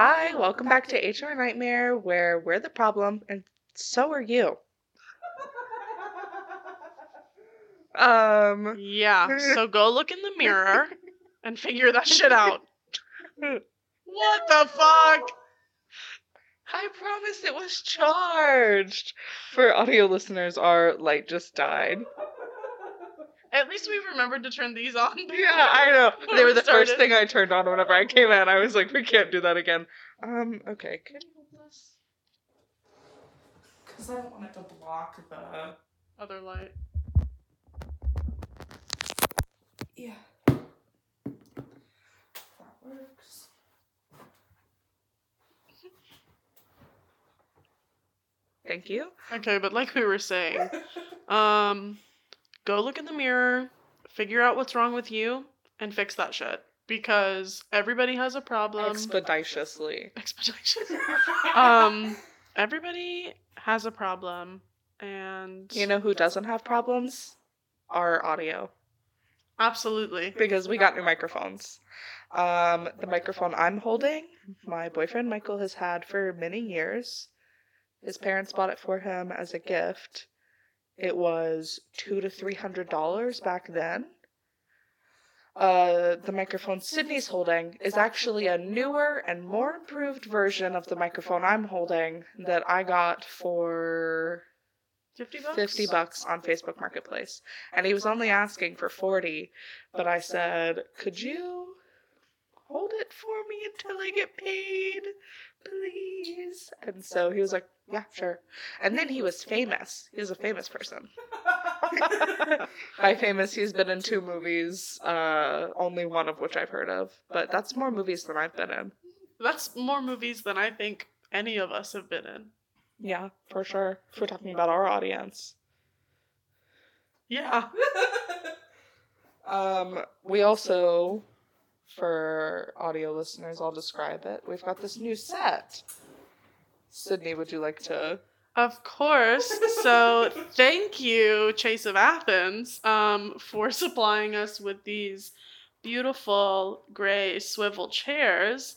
Hi, welcome back to HR Nightmare, where we're the problem and so are you. Um, Yeah, so go look in the mirror and figure that shit out. What the fuck? I promise it was charged. For audio listeners, our light just died. At least we remembered to turn these on. Yeah, I know. They were we the first thing I turned on whenever I came in. I was like, we can't do that again. Um, okay, can you hold this? Because I don't want it to block the. Other light. Yeah. That works. Thank you. Okay, but like we were saying, um, go look in the mirror, figure out what's wrong with you, and fix that shit. Because everybody has a problem. Expeditiously. Expeditious. um, everybody has a problem, and You know who doesn't have problems? Our audio. absolutely. Because we got new microphones. Um, the microphone I'm holding, my boyfriend Michael has had for many years. His parents bought it for him as a gift. It was two to three hundred dollars back then. Uh, the microphone Sydney's holding is actually a newer and more improved version of the microphone I'm holding that I got for 50 bucks? 50 bucks on Facebook Marketplace. And he was only asking for 40, but I said, "Could you hold it for me until I get paid, please?" And so he was like, "Yeah, sure." And then he was famous. He was a famous person. By famous, he's been in two movies, uh, only one of which I've heard of, but that's more movies than I've been in. That's more movies than I think any of us have been in. Yeah, for sure. If we're talking about our audience. Yeah. Um, we also, for audio listeners, I'll describe it. We've got this new set. Sydney, would you like to? Of course. So thank you, Chase of Athens, um, for supplying us with these beautiful gray swivel chairs.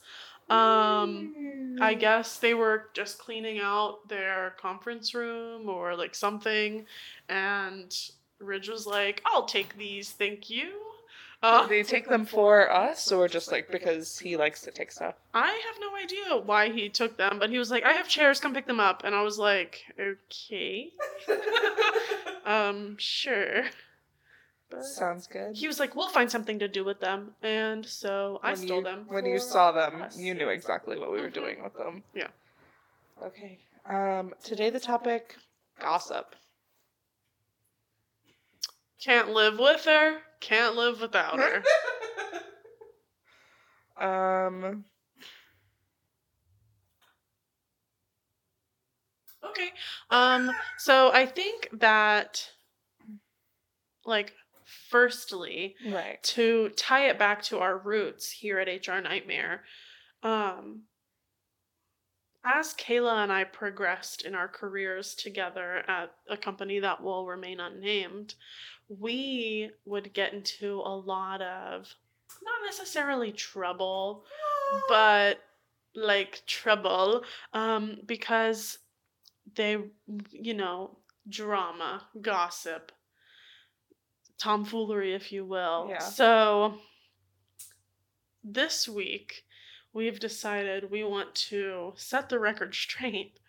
Um, I guess they were just cleaning out their conference room or like something, and Ridge was like, "I'll take these, thank you." Uh, Did he take them for us, or just like because he likes to take stuff? I have no idea why he took them, but he was like, "I have chairs, come pick them up," and I was like, "Okay, um, sure." But Sounds good. he was like, "We'll find something to do with them," and so I When stole you- them. When you saw them, us. you knew exactly what we were Mhm. doing with them. Yeah. Okay. Um, today the topic gossip. Can't live with her. Can't live without her. Um, okay. Um. So I think that, like, firstly, right. to tie it back to our roots here at HR Nightmare, um, as Kayla and I progressed in our careers together at a company that will remain unnamed, we would get into a lot of not necessarily trouble, but like trouble, um, because they, you know, drama, gossip, tomfoolery, if you will. Yeah. So this week, we've decided we want to set the record straight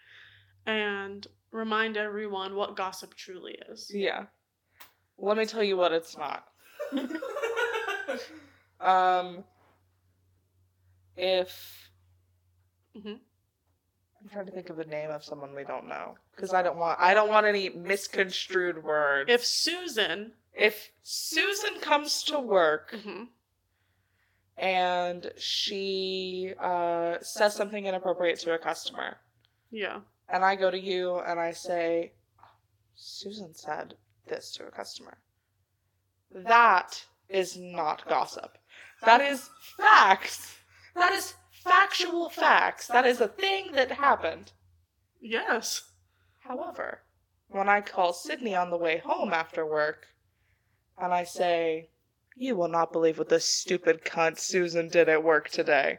and remind everyone what gossip truly is. Yeah. Let me tell you what it's not. Um, if Mhm. I'm trying to think of the name of someone we don't know, because I don't want I don't want any misconstrued words. If Susan, if Susan comes to work mhm, and she uh, says something inappropriate to a customer, yeah, and I go to you and I say, Susan said this to a customer. That is not gossip. That is facts. That is factual facts. That is a thing that happened. yes, However, when I call Sydney on the way home after work and I say, You will not believe what this stupid cunt Susan did at work today.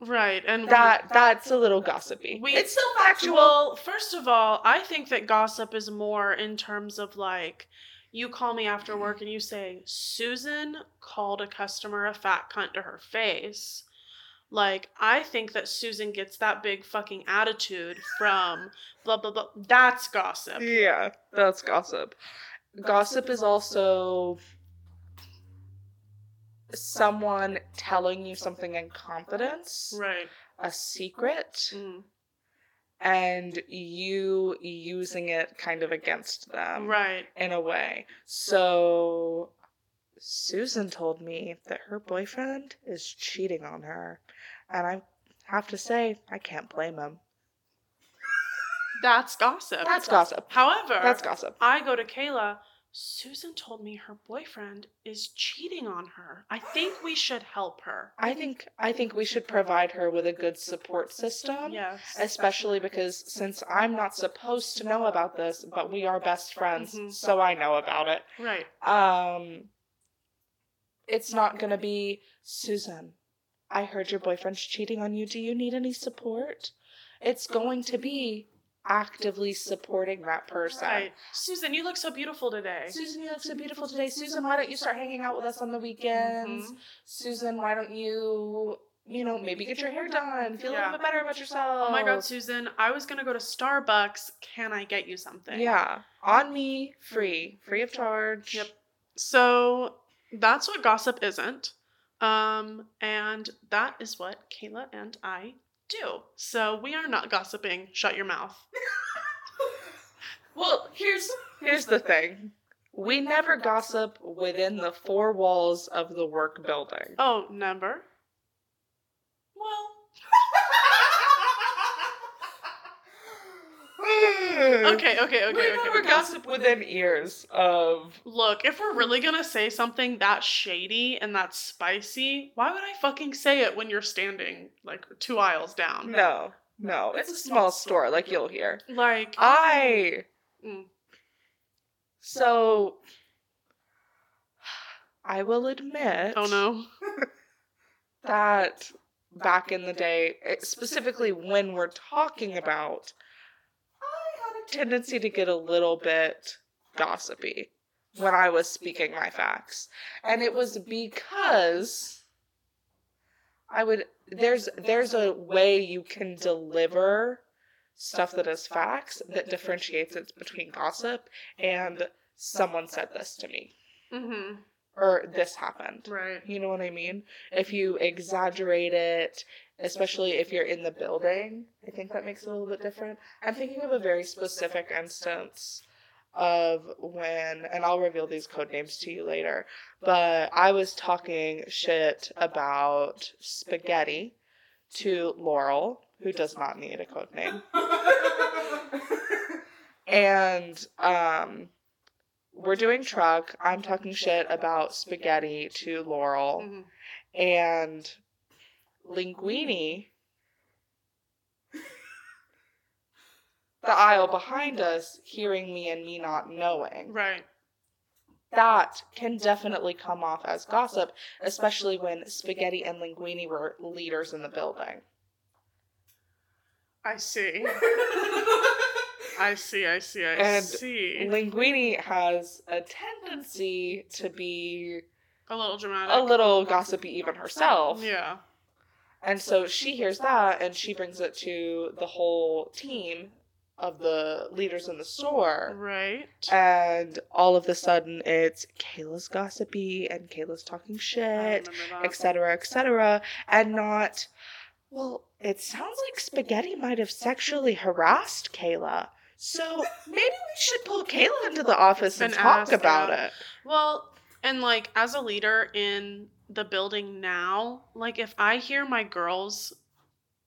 Right, and we- That that's a little gossipy. We- it's still factual. Well, first of all, I think that gossip is more in terms of like you call me after work and you say Susan called a customer a fat cunt to her face. Like I think that Susan gets that big fucking attitude from blah blah blah. That's gossip. Yeah, that's gossip. Gossip is also someone telling you something in confidence, Right. a secret, Mm. and you using it kind of against them Right. in a way. So Susan told me that her boyfriend is cheating on her, and I have to say I can't blame him. That's gossip. That's gossip. However, That's gossip. I go to Kayla. Susan told me her boyfriend is cheating on her. I think we should help her. I think I think we should provide her with a good support system. Yes. Especially because since I'm not supposed to know about this, but we are best friends, Mhm. so I know about it. Right. Um it's not going to be Susan. I heard your boyfriend's cheating on you. Do you need any support? It's going to be actively supporting that person. Right. Susan, you look so beautiful today. Susan, you look so beautiful today. Susan, why don't you start hanging out with us on the weekends? Mhm. Susan, why don't you, you know, maybe get your hair done, feel a little bit better about yourself? Oh my god, Susan, I was gonna go to Starbucks. Can I get you something? Yeah, on me, free, free of charge. Yep. So that's what gossip isn't. Um, and that is what Kayla and I do. So we are not gossiping. Shut your mouth. Well, here's here's the thing. We never gossip within the four walls of the work building. Oh, never. Well, okay, okay, okay, We okay. never okay. gossip within ears of. Look, if we're really gonna say something that shady and that spicy, why would I fucking say it when you're standing like two aisles down? No, no, it's a small store, like you'll hear. Like, I. Mm. So. I will admit. oh no. that back in the day, eh, specifically when we're talking about, I had a tendency to get a little bit gossipy when I was speaking my facts. And it was because I would there's there's a way you can deliver stuff that is facts that differentiates it between gossip and someone said this to me Mm-hmm. Or this happened. Right. You know what I mean? If you exaggerate it, especially if you're in the building, I think that makes it a little bit different. I'm thinking of a very specific instance of when, and I'll reveal these code names to you later, but I was talking shit about spaghetti to Laurel, who does not need a code name. And um we're doing truck. I'm talking shit about spaghetti to Laurel Mhm. and Linguini the aisle behind us hearing me and me not knowing. Right. That can definitely come off as gossip, especially when Spaghetti and Linguini were leaders in the building. I see. I see. I see. I And see. Linguini has a tendency to be A little dramatic. a little gossipy even herself. Yeah. And so she hears that and she brings it to the whole team of the leaders in the store. Right. And all of a sudden it's Kayla's gossipy and Kayla's talking shit, etc., etc. And not, well, it sounds like Spaghetti might have sexually harassed Kayla. So maybe we should pull Kayla into the office and, And talk about it. Well, and like as a leader in the building now, like if I hear my girls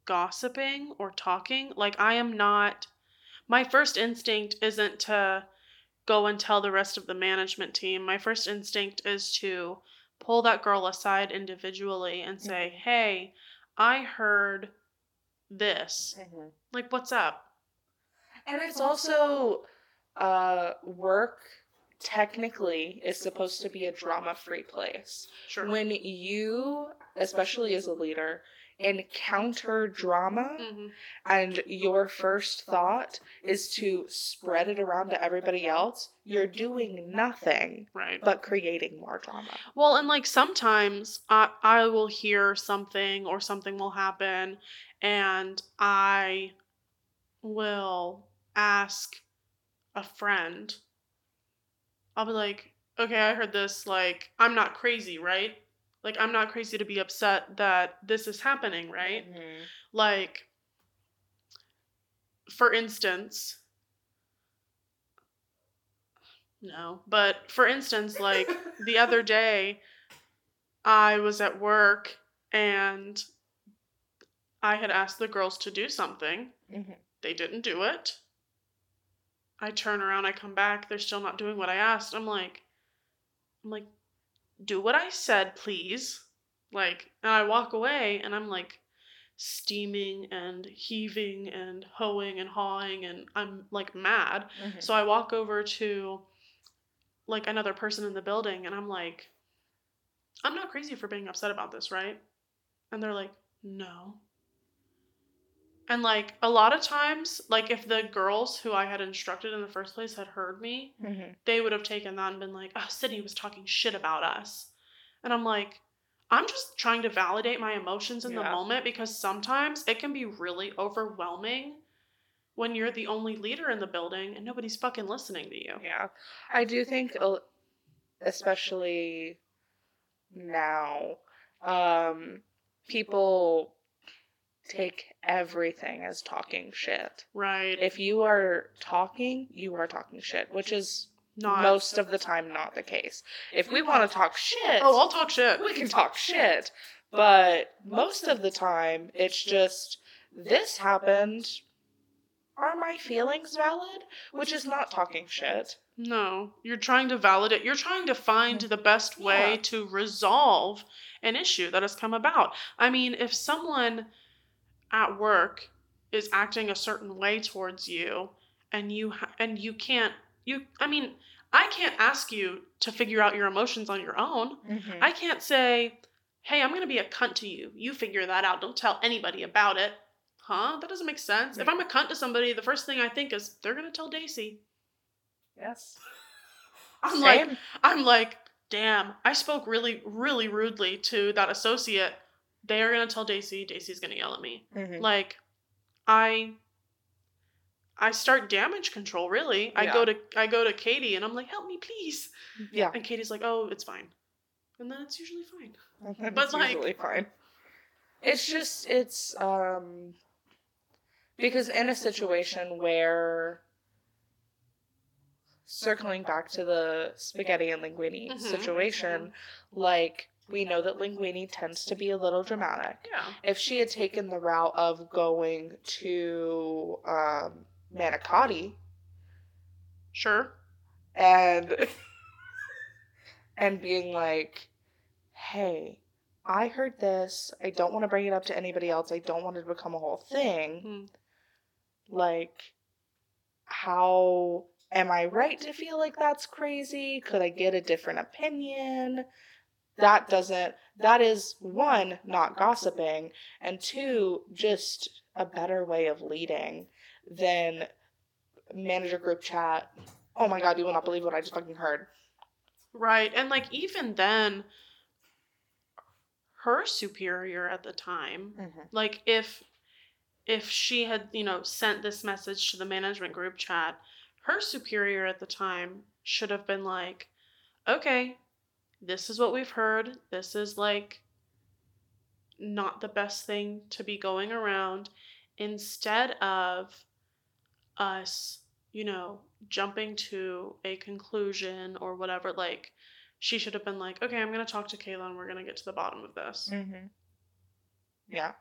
gossiping or talking, like I am not my first instinct isn't to go and tell the rest of the management team. My first instinct is to pull that girl aside individually and mm-hmm. say, "Hey, I heard this. Mm-hmm. Like what's up?" And it's also uh work technically is supposed to be a drama free place. Sure. When you, especially as a leader, encounter drama hmm and your first thought is to spread it around to everybody else, you're doing nothing Right. but creating more drama. Well, and like sometimes I I will hear something or something will happen and I will ask a friend. I'll be like, "Okay, I heard this like I'm not crazy, right? Like I'm not crazy to be upset that this is happening, right?" Mhm. Like for instance, no, but for instance, like the other day I was at work and I had asked the girls to do something. Mhm. They didn't do it. I turn around, I come back, they're still not doing what I asked. I'm like I'm like do what I said, please. Like and I walk away and I'm like steaming and heaving and hoeing and hawing and I'm like mad. Mhm. So I walk over to like another person in the building and I'm like, I'm not crazy for being upset about this, right? And they're like, no. And like a lot of times, like if the girls who I had instructed in the first place had heard me, Mhm. they would have taken that and been like, oh, Sydney was talking shit about us. And I'm like, I'm just trying to validate my emotions in the moment because sometimes it can be really overwhelming when you're the only leader in the building and nobody's fucking listening to you. Yeah. I do think, especially now, um, people take everything as talking shit. Right. If you are talking, you are talking shit, which is Not most of the time not the case. If we want to talk shit, Oh, I'll talk shit. we can talk shit. But most of the time, it's just this happened. Are my feelings valid? Which is not talking shit. No, you're trying to validate. You're trying to find the best way Yeah. to resolve an issue that has come about. I mean, if someone at work is acting a certain way towards you and you ha- and you can't you I mean, I can't ask you to figure out your emotions on your own. Mm-hmm. I can't say, "Hey, I'm going to be a cunt to you. You figure that out. Don't tell anybody about it." Huh? That doesn't make sense. If I'm a cunt to somebody, the first thing I think is they're going to tell Daisy. yes. I'm Same. like, I'm like, damn, I spoke really, really rudely to that associate. They are gonna tell Daisy. Daisy's gonna yell at me. Mhm. Like, I, I start damage control. Really, I go to I go to Katie and I'm like, help me, please. yeah. And Katie's like, oh, it's fine. And then it's usually fine. But But, like- usually fine. It's just it's um because in a situation where circling back to the spaghetti and linguini Mhm. situation, like we know that linguini tends to be a little dramatic. Yeah. If she had taken the route of going to um Manicotti Sure. and and being like, "Hey, I heard this. I don't want to bring it up to anybody else. I don't want it to become a whole thing. Hmm. Like, how am I right to feel like that's crazy? Could I get a different opinion?" That doesn't. That is one, not gossiping, and two, just a better way of leading than manager group chat. Oh my god, you will not believe what I just fucking heard. Right. And like even then, her superior at the time Mm-hmm. like if if she had you know sent this message to the management group chat her superior at the time should have been like okay this is what we've heard this is like not the best thing to be going around instead of us you know jumping to a conclusion or whatever like she should have been like okay i'm going to talk to kayla and we're going to get to the bottom of this Mm-hmm. Yeah.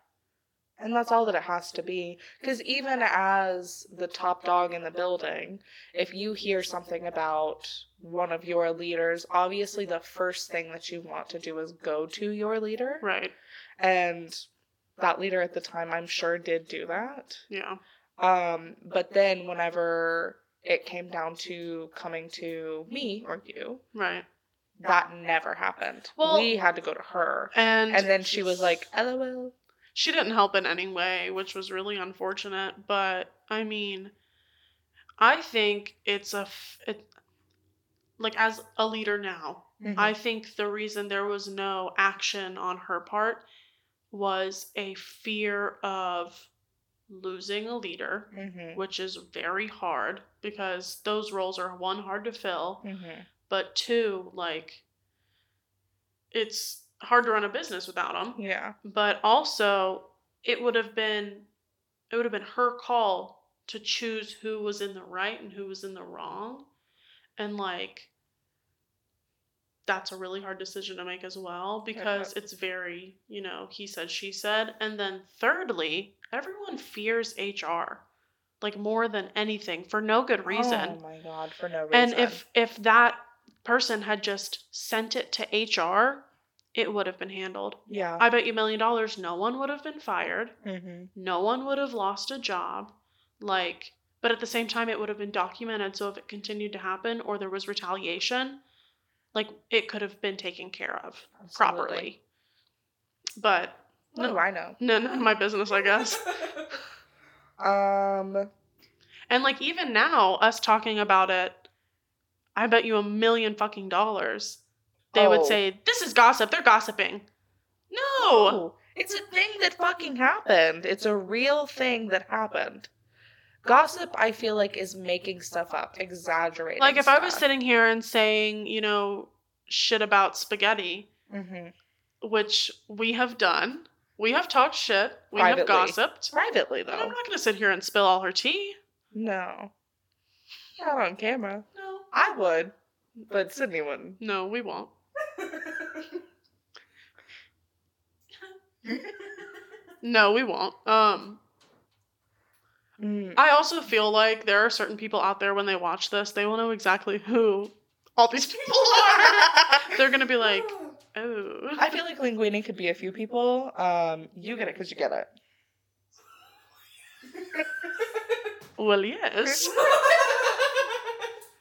And that's all that it has to be. Because even as the top dog in the building, if you hear something about one of your leaders, obviously the first thing that you want to do is go to your leader. right And that leader at the time, I'm sure, did do that. yeah Um, but then whenever it came down to coming to me or you, right that never happened. Well- we had to go to her. and And then she was like, LOL. She didn't help in any way, which was really unfortunate. But I mean, I think it's a f- it, like as a leader now, Mhm. I think the reason there was no action on her part was a fear of losing a leader, Mhm. which is very hard because those roles are one hard to fill, Mhm. but two like it's hard to run a business without them. Yeah. But also it would have been it would have been her call to choose who was in the right and who was in the wrong. And like that's a really hard decision to make as well because it's very, you know, he said, she said. And then thirdly, everyone fears HR like more than anything for no good reason. Oh my god, for no reason. and if if that person had just sent it to HR, it would have been handled. yeah. I bet you a million dollars no one would have been fired. Mhm. No one would have lost a job. Like, but at the same time, it would have been documented. So if it continued to happen or there was retaliation, like it could have been taken care of properly. But What no, do I know? none of my business, I guess. Um. And like even now, us talking about it, I bet you a million fucking dollars. They would Oh. say, This is gossip. They're gossiping. No. Oh, it's a thing that fucking happened. It's a real thing that happened. Gossip, I feel like, is making stuff up, exaggerating. Like if I was sitting here and saying, you know, shit about spaghetti, Mhm. which we have done. We have talked shit. We Privately. have gossiped. privately though. But I'm not going to sit here and spill all her tea. No, not on camera. No. I would, but Sydney wouldn't. No, we won't. No, we won't. Um, Mm. I also feel like there are certain people out there when they watch this, they will know exactly who all these people are. They're to be like, oh. I feel like linguini could be a few people. Um, you get it because you get it. Well, yes.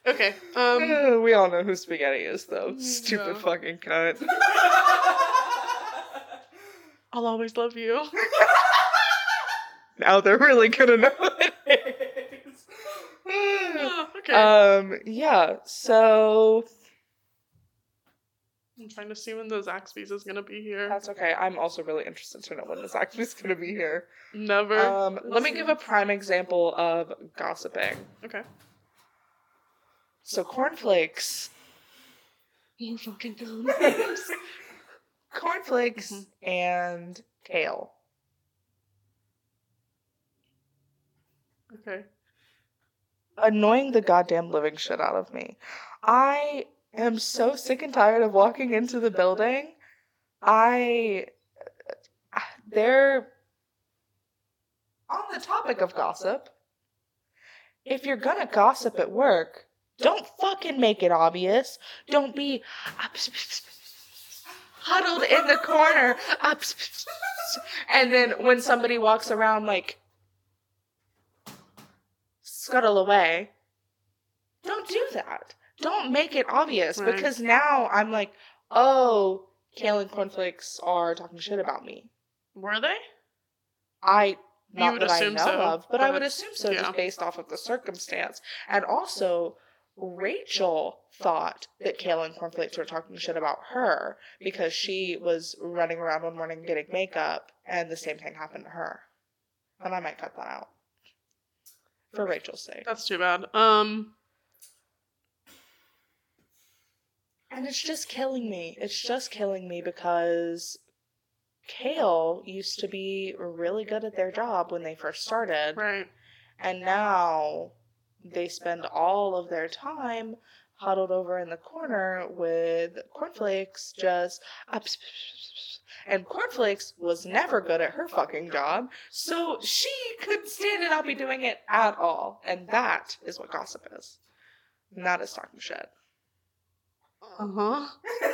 Okay. Um, Uh, we all know who spaghetti is, though. Stupid No. fucking cunt. I'll always love you. now they're really gonna know it is. Oh, okay. um, yeah. So I'm trying to see when the Zaxby's is gonna be here. that's okay. I'm also really interested to know when this actually is gonna be here. Never. Um, let me give a prime example of gossiping. okay. So cornflakes, You fucking dumb. cornflakes, Mhm. and kale. okay. annoying the goddamn living shit out of me. I am so sick and tired of walking into the building. I they're on the topic of gossip. If you're gonna gossip at work, don't fucking make it obvious. Don't be huddled in the corner, and then when somebody walks around like scuttle away. Don't do that. Don't make it obvious Right. because now I'm like, oh, kale and cornflakes are talking shit about me. Were they? I not would that I know so, of, but, I would assume so yeah. just based off of the circumstance. And also, Rachel thought that kale and cornflakes were talking shit about her because she was running around one morning getting makeup, and the same thing happened to her. And I might cut that out for Rachel's sake. That's too bad. Um. And it's just killing me. It's just killing me because Kale used to be really good at their job when they first started. Right. And now they spend all of their time huddled over in the corner with cornflakes just up. And Cornflakes was never good at her fucking job, so she couldn't stand it not be doing it at all. And that is what gossip is. Not as talking shit. Uh huh.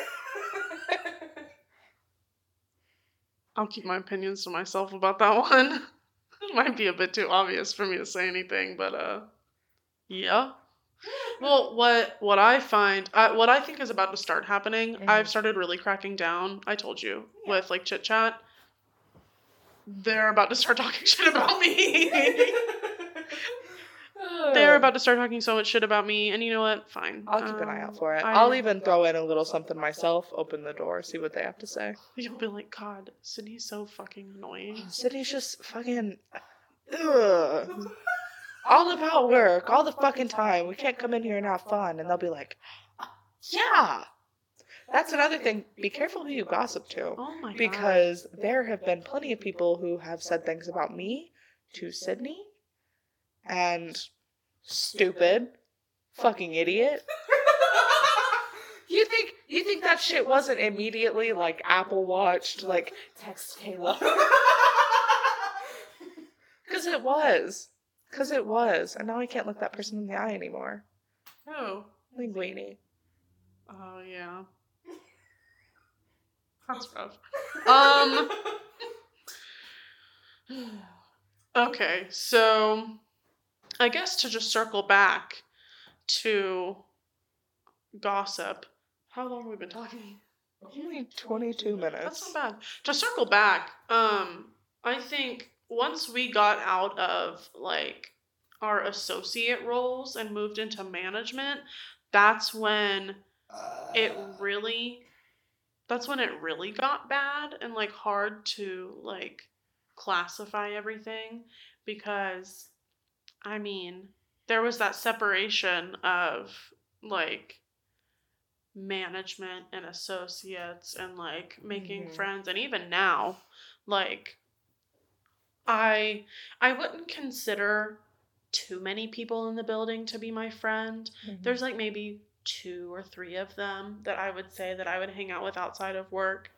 I'll keep my opinions to myself about that one. it might be a bit too obvious for me to say anything, but uh, yeah. Well, what what I find, uh, what I think is about to start happening, Mhm. I've started really cracking down. I told you Yeah. with like chit chat. they're about to start talking shit about me. they're about to start talking so much shit about me, and you know what? Fine. I'll keep an eye Um, out for it. I- I'll even throw in a little something myself, open the door, see what they have to say. You'll be like, God, Sydney's so fucking annoying. City's just fucking. Ugh. All about work, all the fucking time. We can't come in here and have fun. And they'll be like, yeah. That's another thing. Be careful who you gossip to. Oh my god. Because there have been plenty of people who have said things about me to Sydney and stupid, fucking idiot. You think you think that shit wasn't immediately like Apple watched like text Kayla? Cause it was. Cause it was. And now I can't look that person in the eye anymore. Oh. Linguini. Oh yeah. That's rough. Um. Okay, so I guess to just circle back to gossip. How long have we been talking? Only twenty two minutes. That's not bad. To circle back, um, I think once we got out of like our associate roles and moved into management, that's when it really that's when it really got bad and like hard to like classify everything because I mean, there was that separation of like management and associates and like making Mhm. friends and even now like I I wouldn't consider too many people in the building to be my friend. Mhm. There's like maybe two or three of them that I would say that I would hang out with outside of work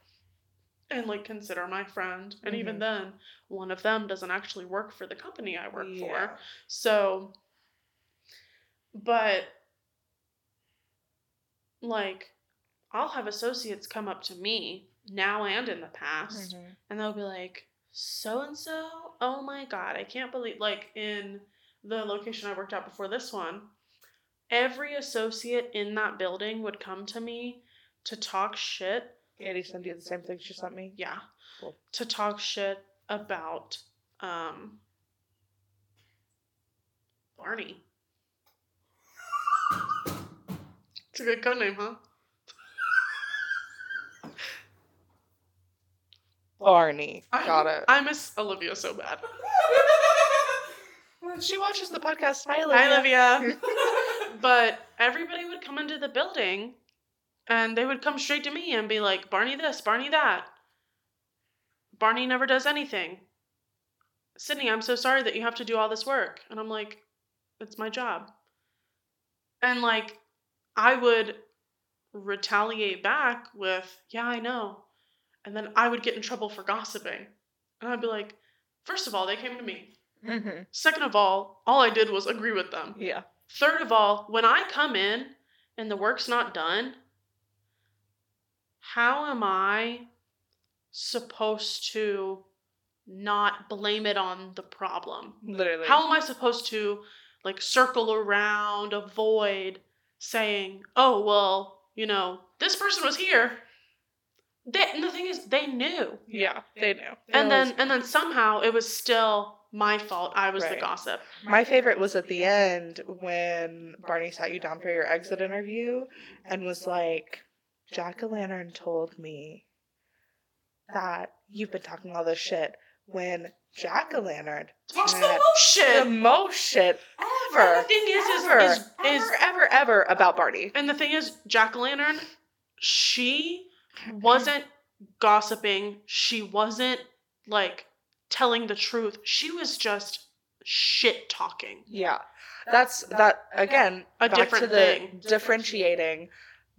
and like consider my friend. And even Mhm. then, one of them doesn't actually work for the company I work Yeah. for. So, but like, I'll have associates come up to me now and in the past Mhm. and they'll be like, so and so, oh my god, I can't believe like in the location I worked at before this one, every associate in that building would come to me to talk shit. Katie sent you the same thing she sent me. Yeah. Cool. To talk shit about um Barney. It's a good code name, huh? Barney. I, Got it. I miss Olivia so bad. She watches the podcast. Hi, Hi, Olivia. but everybody would come into the building and they would come straight to me and be like, Barney this, Barney that. Barney never does anything. Sydney, I'm so sorry that you have to do all this work. And I'm like, it's my job. And like, I would retaliate back with, yeah, I know. And then I would get in trouble for gossiping. And I'd be like, first of all, they came to me. Mhm. Second of all, all I did was agree with them. Yeah. Third of all, when I come in and the work's not done, how am I supposed to not blame it on the problem? Literally. How am I supposed to like circle around, avoid saying, "Oh, well, you know, this person was here." They, and the thing is, they knew, Yeah, they knew. and then was- and then somehow it was still my fault. I was the Right. gossip. my favorite was at the end when Barney sat you down for your exit interview and was like, Jack o' Lantern told me that you've been talking all this shit when Jack o' Lantern Talks the had most shit. the most shit And ever. the thing is, is, ever, is, is, ever, ever, ever about Barney. and the thing is, Jack o' Lantern, she wasn't gossiping. She wasn't like telling the truth. She was just shit talking. Yeah. That's that again. A back different to the thing. differentiating.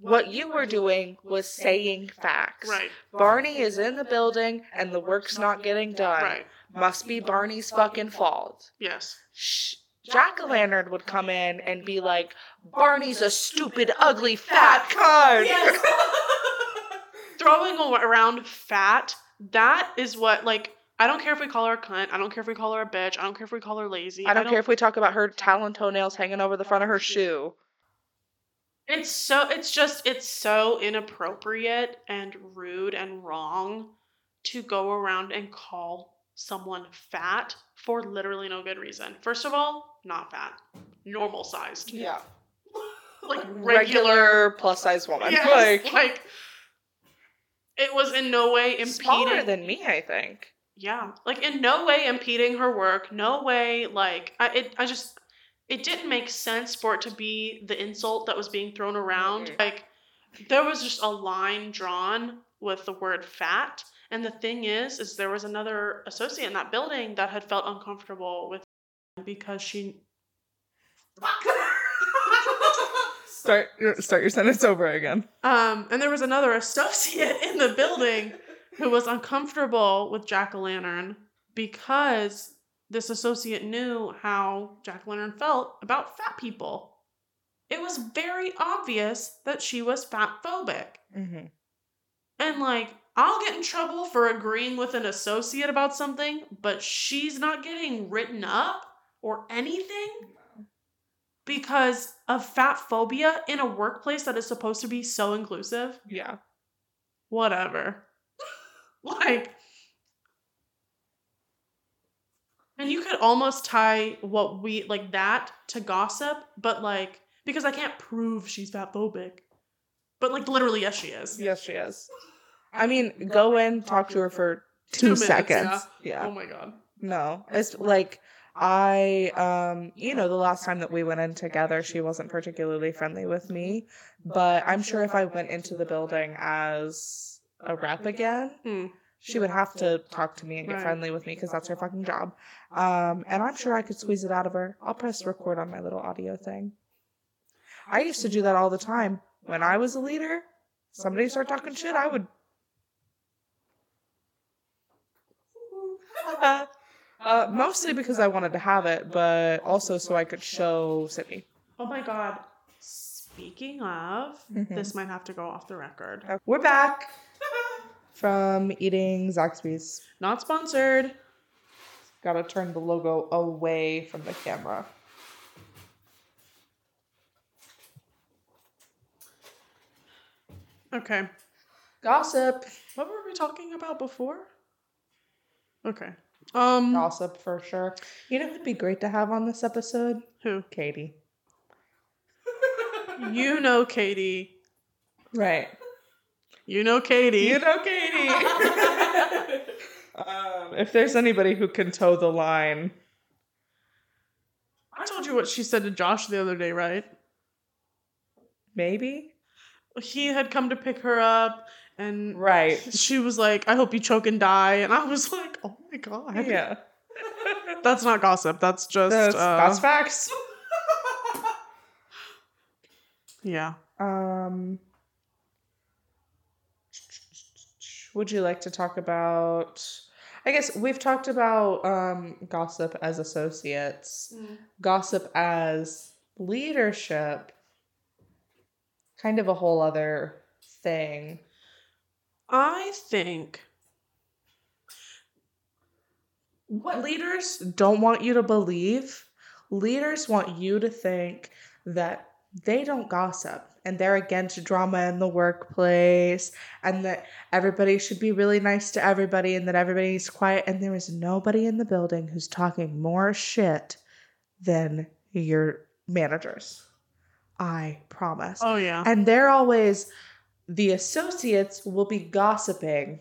What you were doing was saying facts. Right. Barney is in the building and the work's not getting done. Right. Must be Barney's fucking fault. Yes. Shh. Jack o' Lantern would come in and be like, Barney's a stupid, ugly, fat cunt. Throwing around fat, that is what like I don't care if we call her a cunt. I don't care if we call her a bitch. I don't care if we call her lazy. I don't care if we talk about her talon toenails hanging over the front of her shoe. It's so it's just it's so inappropriate and rude and wrong to go around and call someone fat for literally no good reason. First of all, not fat, normal sized, Yeah. like regular. Regular plus size woman. Yes, like, like it was in no way impeding. smaller than me, I think. yeah, like in no way impeding her work. No way, like I, it. I just, it didn't make sense for it to be the insult that was being thrown around. Mhm. Like there was just a line drawn with the word fat. And the thing is, is there was another associate in that building that had felt uncomfortable with because she Start your start your sentence over again. Um, and there was another associate in the building who was uncomfortable with Jack o' Lantern because this associate knew how Jack o' Lantern felt about fat people. It was very obvious that she was fat phobic. Mm-hmm. And like, I'll get in trouble for agreeing with an associate about something, but she's not getting written up or anything because of fat phobia in a workplace that is supposed to be so inclusive. Yeah. Whatever. like, and you could almost tie what we like that to gossip, but like, because I can't prove she's fat phobic. But like, literally, yes, she is. Yes, she is. I mean, go in, talk to her for two, minutes, seconds. Yeah. Oh my god. No, it's like I, um, you know, the last time that we went in together, she wasn't particularly friendly with me. But I'm sure if I went into the building as a rep again, Hmm. she would have to talk to me and get Right. friendly with me because that's her fucking job. Um, and I'm sure I could squeeze it out of her. I'll press record on my little audio thing. I used to do that all the time. When I was a leader, somebody start talking shit, I would. uh, mostly because I wanted to have it, but also so I could show Sydney. Oh my god. Speaking of, Mhm. this might have to go off the record. We're back from eating Zaxby's. Not sponsored. Gotta turn the logo away from the camera. Okay. Gossip. What were we talking about before? Okay. Um Gossip for sure. You know who'd be great to have on this episode? who? Katie. You know Katie. Right. You know Katie. You know Katie. um, if there's anybody who can toe the line, I told you what she said to Josh the other day, right? maybe. He had come to pick her up and Right. she was like, I hope you choke and die. And I was like, oh my god. Yeah. That's not gossip. That's just That's, uh, that's facts. yeah. Um, would you like to talk about? I guess we've talked about um, gossip as associates, gossip as leadership, kind of a whole other thing. I think What leaders don't want you to believe, leaders want you to think that they don't gossip and they're against drama in the workplace and that everybody should be really nice to everybody and that everybody's quiet and there is nobody in the building who's talking more shit than your managers. I promise. Oh yeah. And they're always, the associates will be gossiping,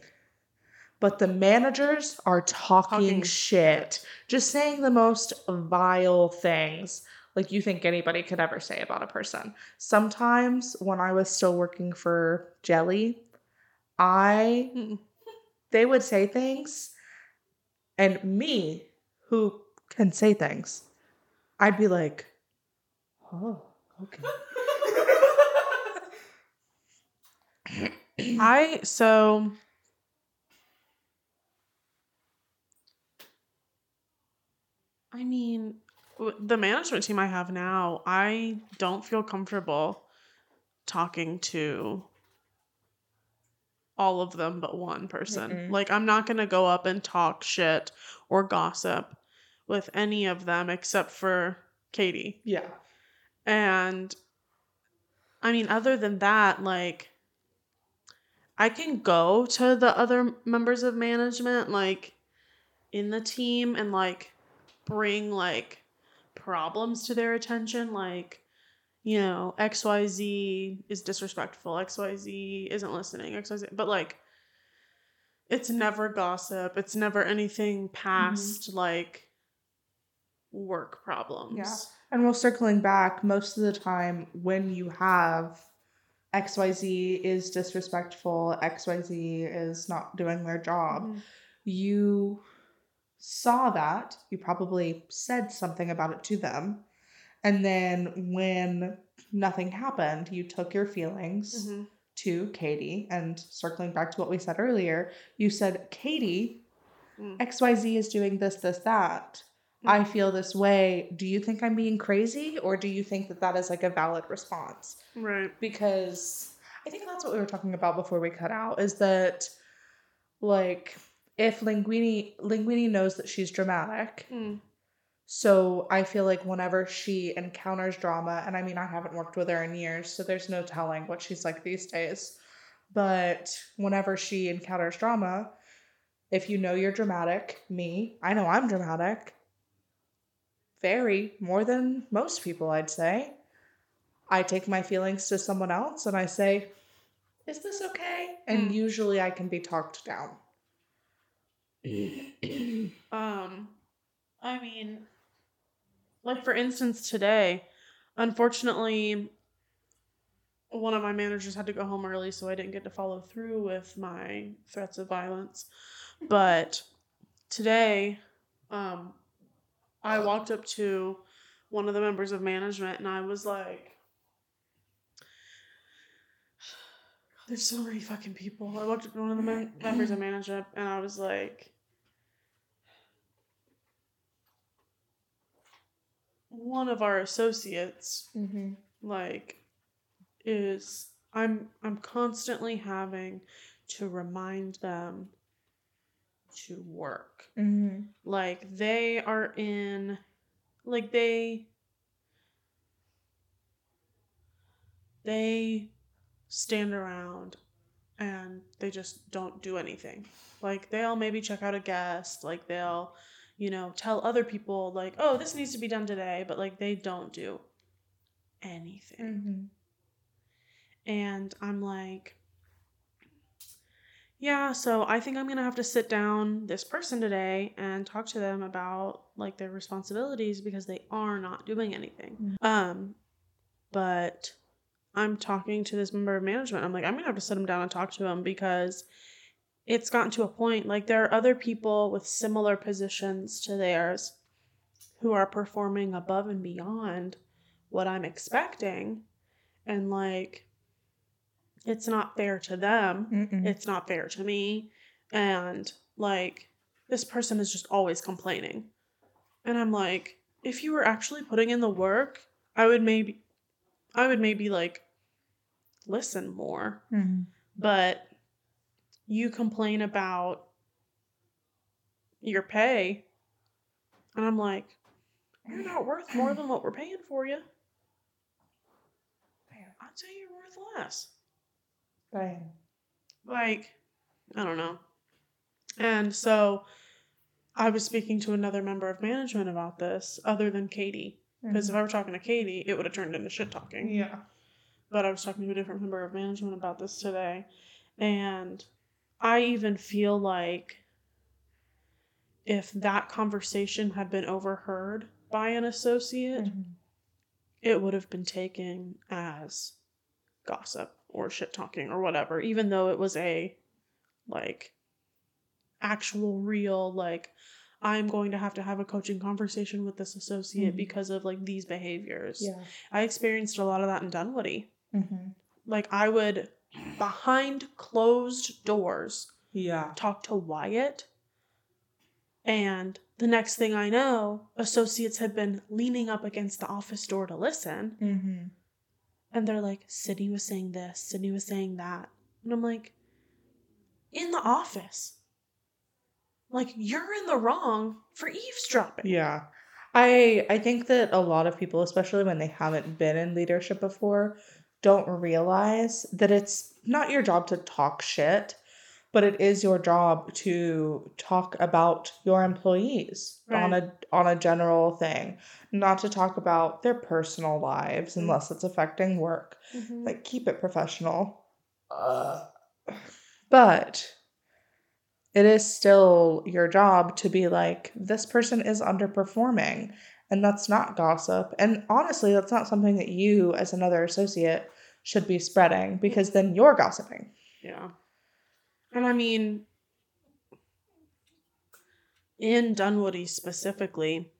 but the managers are talking, Talking shit, just saying the most vile things like you think anybody could ever say about a person. Sometimes when I was still working for Jelly, I they would say things and me who can say things, I'd be like, "Oh, okay." I so I mean, the management team I have now, I don't feel comfortable talking to all of them but one person. Mm-mm. Like I'm not going to go up and talk shit or gossip with any of them except for Katie. Yeah. And I mean, other than that, like, I can go to the other members of management, like, in the team and like bring like problems to their attention like you know xyz is disrespectful xyz isn't listening xyz but like it's never gossip it's never anything past like work problems Yeah. And well, circling back, most of the time when you have XYZ is disrespectful, XYZ is not doing their job, Mhm. you saw that, you probably said something about it to them. And then when nothing happened, you took your feelings Mhm. to Katie. And circling back to what we said earlier, you said, Katie, Mm. XYZ is doing this, this, that. I feel this way. Do you think I'm being crazy or do you think that that is like a valid response? right Because I think that's what we were talking about before we cut out is that like if Linguini Linguini knows that she's dramatic. Mm. So I feel like whenever she encounters drama and I mean I haven't worked with her in years, so there's no telling what she's like these days. But whenever she encounters drama, if you know you're dramatic, me, I know I'm dramatic. Very, more than most people, I'd say. I take my feelings to someone else and I say, Is this okay? And Mm. usually I can be talked down. Um, I mean, like for instance, today, unfortunately, one of my managers had to go home early, so I didn't get to follow through with my threats of violence. But today, um, I walked up to one of the members of management and I was like, There's so many fucking people. I walked up to one of the members of management and I was like, one of our associates Mm-hmm. like is i'm i'm constantly having to remind them to work Mm-hmm. like they are in like they they stand around and they just don't do anything like they'll maybe check out a guest like they'll you know tell other people like oh this needs to be done today but like they don't do anything Mm-hmm. and I'm like, yeah, so I think I'm going to have to sit down this person today and talk to them about like their responsibilities because they are not doing anything. Um but I'm talking to this member of management. I'm like, I'm going to have to sit them down and talk to them because it's gotten to a point like there are other people with similar positions to theirs who are performing above and beyond what I'm expecting. And like it's not fair to them. Mm-mm. it's not fair to me. And like this person is just always complaining. And i'm like if you were actually putting in the work i would maybe i would maybe like listen more. Mhm. but you complain about your pay. And i'm like you're not worth more than what we're paying for you. I'd say you're worth less. Right. like i don't know. And so i was speaking to another member of management about this other than katie. Because if mm-hmm. i were talking to katie it would have turned into shit talking. Yeah. but i was talking to a different member of management about this today. And i even feel like if that conversation had been overheard by an associate Mhm. it would have been taken as gossip or shit talking or whatever, even though it was a like actual real like I'm going to have to have a coaching conversation with this associate Mhm. because of like these behaviors. Yeah. I experienced a lot of that in Dunwoody. Mm-hmm. Like I would behind closed doors Yeah. talk to Wyatt and the next thing I know, associates had been leaning up against the office door to listen. Mm-hmm. And they're like, Sydney was saying this, Sydney was saying that. And I'm like, in the office. Like, you're in the wrong for eavesdropping. Yeah. I I think that a lot of people, especially when they haven't been in leadership before, don't realize that it's not your job to talk shit, but it is your job to talk about your employees on a on a general thing, not to talk about their personal lives Mm. unless it's affecting work. Mhm. Like keep it professional. Uh, but it is still your job to be like this person is underperforming and that's not gossip. And honestly, that's not something that you as another associate should be spreading because then you're gossiping. Yeah. And I mean, in Dunwoody specifically,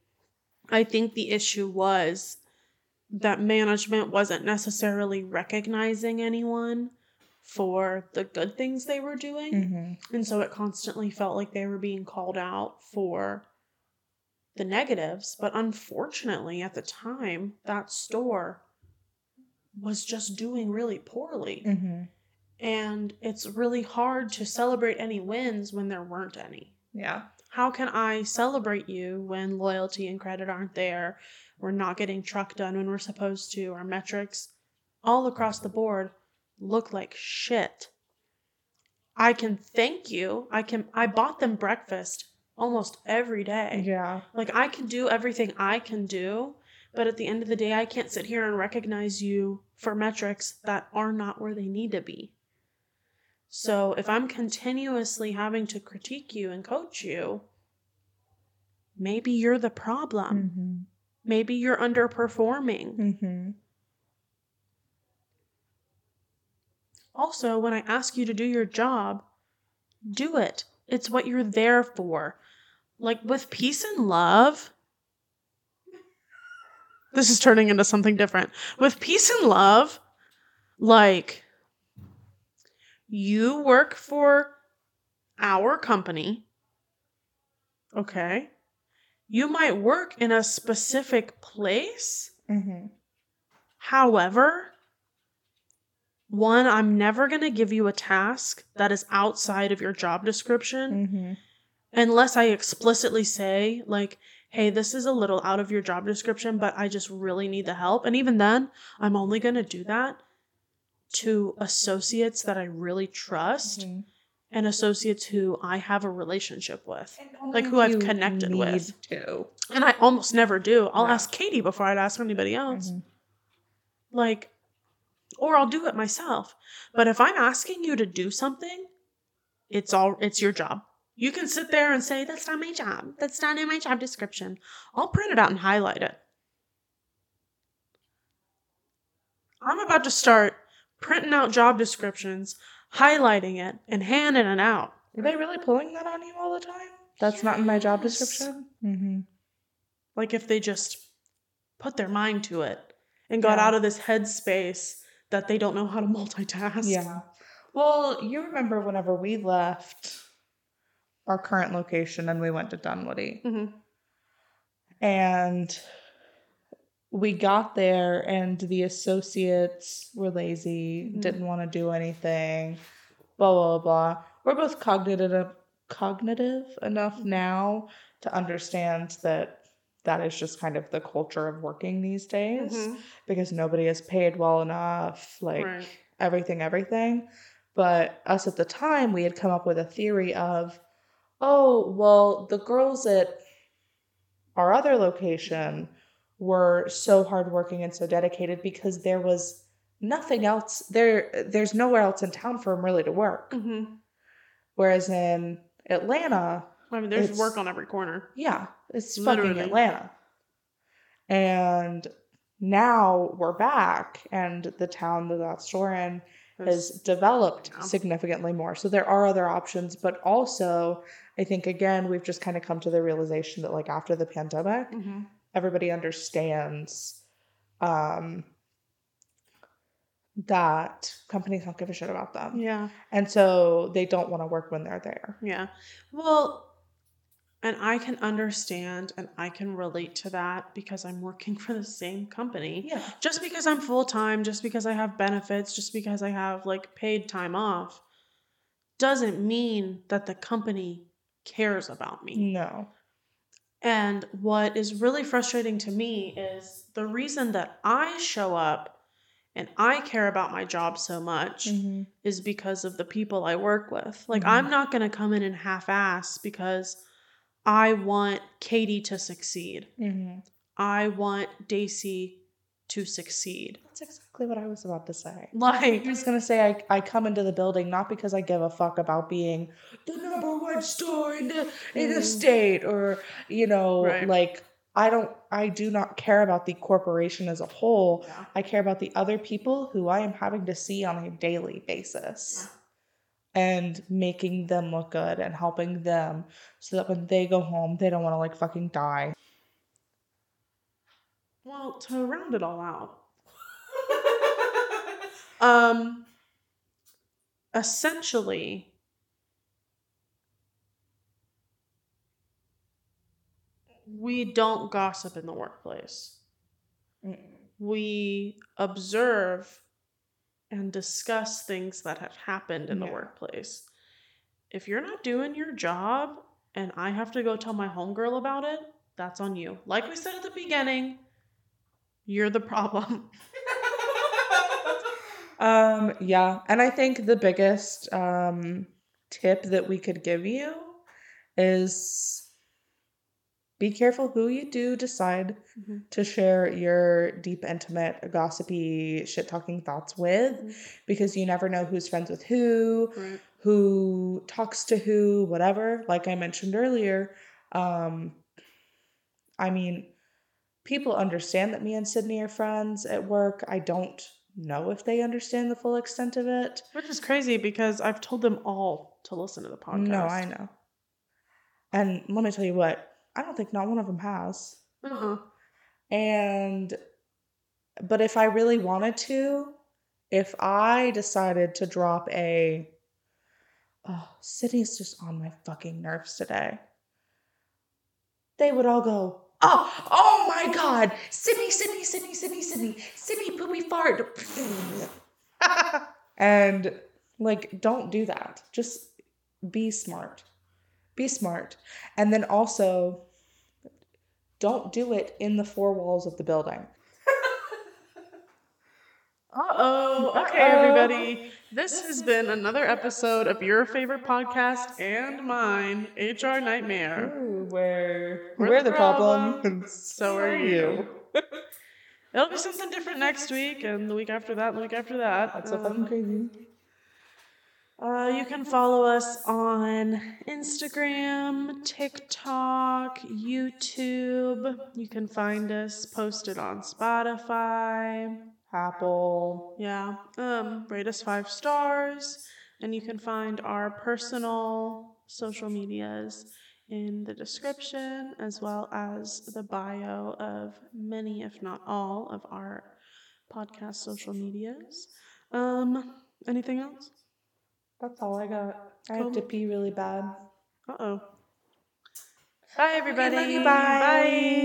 I think the issue was that management wasn't necessarily recognizing anyone for the good things they were doing. Mm-hmm. And so it constantly felt like they were being called out for the negatives. But unfortunately, at the time, that store was just doing really poorly. Mm-hmm. And it's really hard to celebrate any wins when there weren't any. Yeah. How can I celebrate you when loyalty and credit aren't there? We're not getting truck done when we're supposed to. Our metrics all across the board look like shit. I can thank you. I can I bought them breakfast almost every day. Yeah. Like I can do everything I can do, but at the end of the day I can't sit here and recognize you for metrics that are not where they need to be. So if I'm continuously having to critique you and coach you, maybe you're the problem. Mm-hmm. Maybe you're underperforming. Mm-hmm. Also, when I ask you to do your job, do it. It's what you're there for. Like with peace and love. This is turning into something different. With peace and love, like you work for our company. Okay. You might work in a specific place. Mm-hmm. However, one, I'm never going to give you a task that is outside of your job description Mm-hmm. Unless I explicitly say, like, hey, this is a little out of your job description, but I just really need the help. And even then, I'm only going to do that to associates that I really trust Mm-hmm. and associates who I have a relationship with. Like who I've connected with. To. And I almost never do. I'll No. ask Katie before I'd ask anybody else. Mhm. Like, or I'll do it myself. But if I'm asking you to do something, it's all it's your job. You can sit there and say, That's not my job. That's not in my job description. I'll print it out and highlight it. I'm about to start printing out job descriptions, highlighting it, and handing it out. Are they really pulling that on you all the time? That's not in my job description. Mm-hmm. Like if they just put their mind to it and got Yeah. out of this headspace that they don't know how to multitask. Yeah. Well, you remember whenever we left our current location and we went to Dunwoody, Mhm. and we got there and the associates were lazy, Mhm. didn't want to do anything, blah blah blah. We're both cognitive cognitive enough now to understand that that is just kind of the culture of working these days Mhm. because nobody is paid well enough like Right. everything everything but us at the time we had come up with a theory of oh well the girls at our other location were so hardworking and so dedicated because there was nothing else there there's nowhere else in town for them really to work Mm-hmm. whereas in atlanta I mean, there's work on every corner. yeah, it's fucking Literally. Atlanta. And now we're back, and the town that that store in has developed significantly more. So there are other options, but also I think again we've just kind of come to the realization that like after the pandemic, hmm everybody understands um that companies don't give a shit about them. Yeah. And so they don't want to work when they're there. Yeah. Well, and I can understand and I can relate to that because I'm working for the same company. Yeah. Just because I'm full time, just because I have benefits, just because I have like paid time off, doesn't mean that the company cares about me. No. And what is really frustrating to me is the reason that I show up and I care about my job so much Mm-hmm. is because of the people I work with. Like, Mhm. I'm not going to come in and half ass because I want Katie to succeed. Mm-hmm. I want Daisy to succeed. That's exactly what I was about to say. Like, I was gonna say I, I come into the building not because I give a fuck about being the number one store in the in the Mm. state or you know Right. like I don't I do not care about the corporation as a whole. Yeah. I care about the other people who I am having to see on a daily basis and making them look good and helping them so that when they go home they don't want to like fucking die. Well, to round it all out, um, essentially, we don't gossip in the workplace. We observe and discuss things that have happened in the workplace. If you're not doing your job and I have to go tell my homegirl about it, that's on you. Like we said at the beginning, you're the problem. Um, yeah, and I think the biggest um tip that we could give you is be careful who you do decide Mhm. to share your deep, intimate, gossipy, shit talking thoughts with Mhm. because you never know who's friends with who, Right. who talks to who, whatever. Like I mentioned earlier, um, I mean, people understand that me and Sydney are friends at work. I don't know if they understand the full extent of it. Which is crazy because I've told them all to listen to the podcast. No, I know. And let me tell you what, I don't think not one of them has. Uh-uh. And, but if I really wanted to, if I decided to drop a, oh, Sydney's just on my fucking nerves today, they would all go, oh, oh my God, Sydney, Sydney, Sydney, Sydney, Sydney, Sydney, poopy fart. and like, don't do that. Just be smart. Be smart. And then also, don't do it in the four walls of the building. Uh-oh. Okay, Uh-oh. everybody. This has been another episode of your favorite podcast and mine, HR Nightmare. Ooh, where We're we're, the the problem, problem, and So are you. It'll be something different next week, and the week after that, and the week after that. That's so Um, fucking crazy. Uh, you can follow us on Instagram, TikTok, YouTube. You can find us posted on Spotify. Apple. Yeah. Um, rate us five stars, and you can find our personal social medias in the description, as well as the bio of many, if not all, of our podcast social medias. Um, anything else? That's all I got. I Cool. have to pee really bad. Uh oh. Bye, everybody. you, bye. Bye.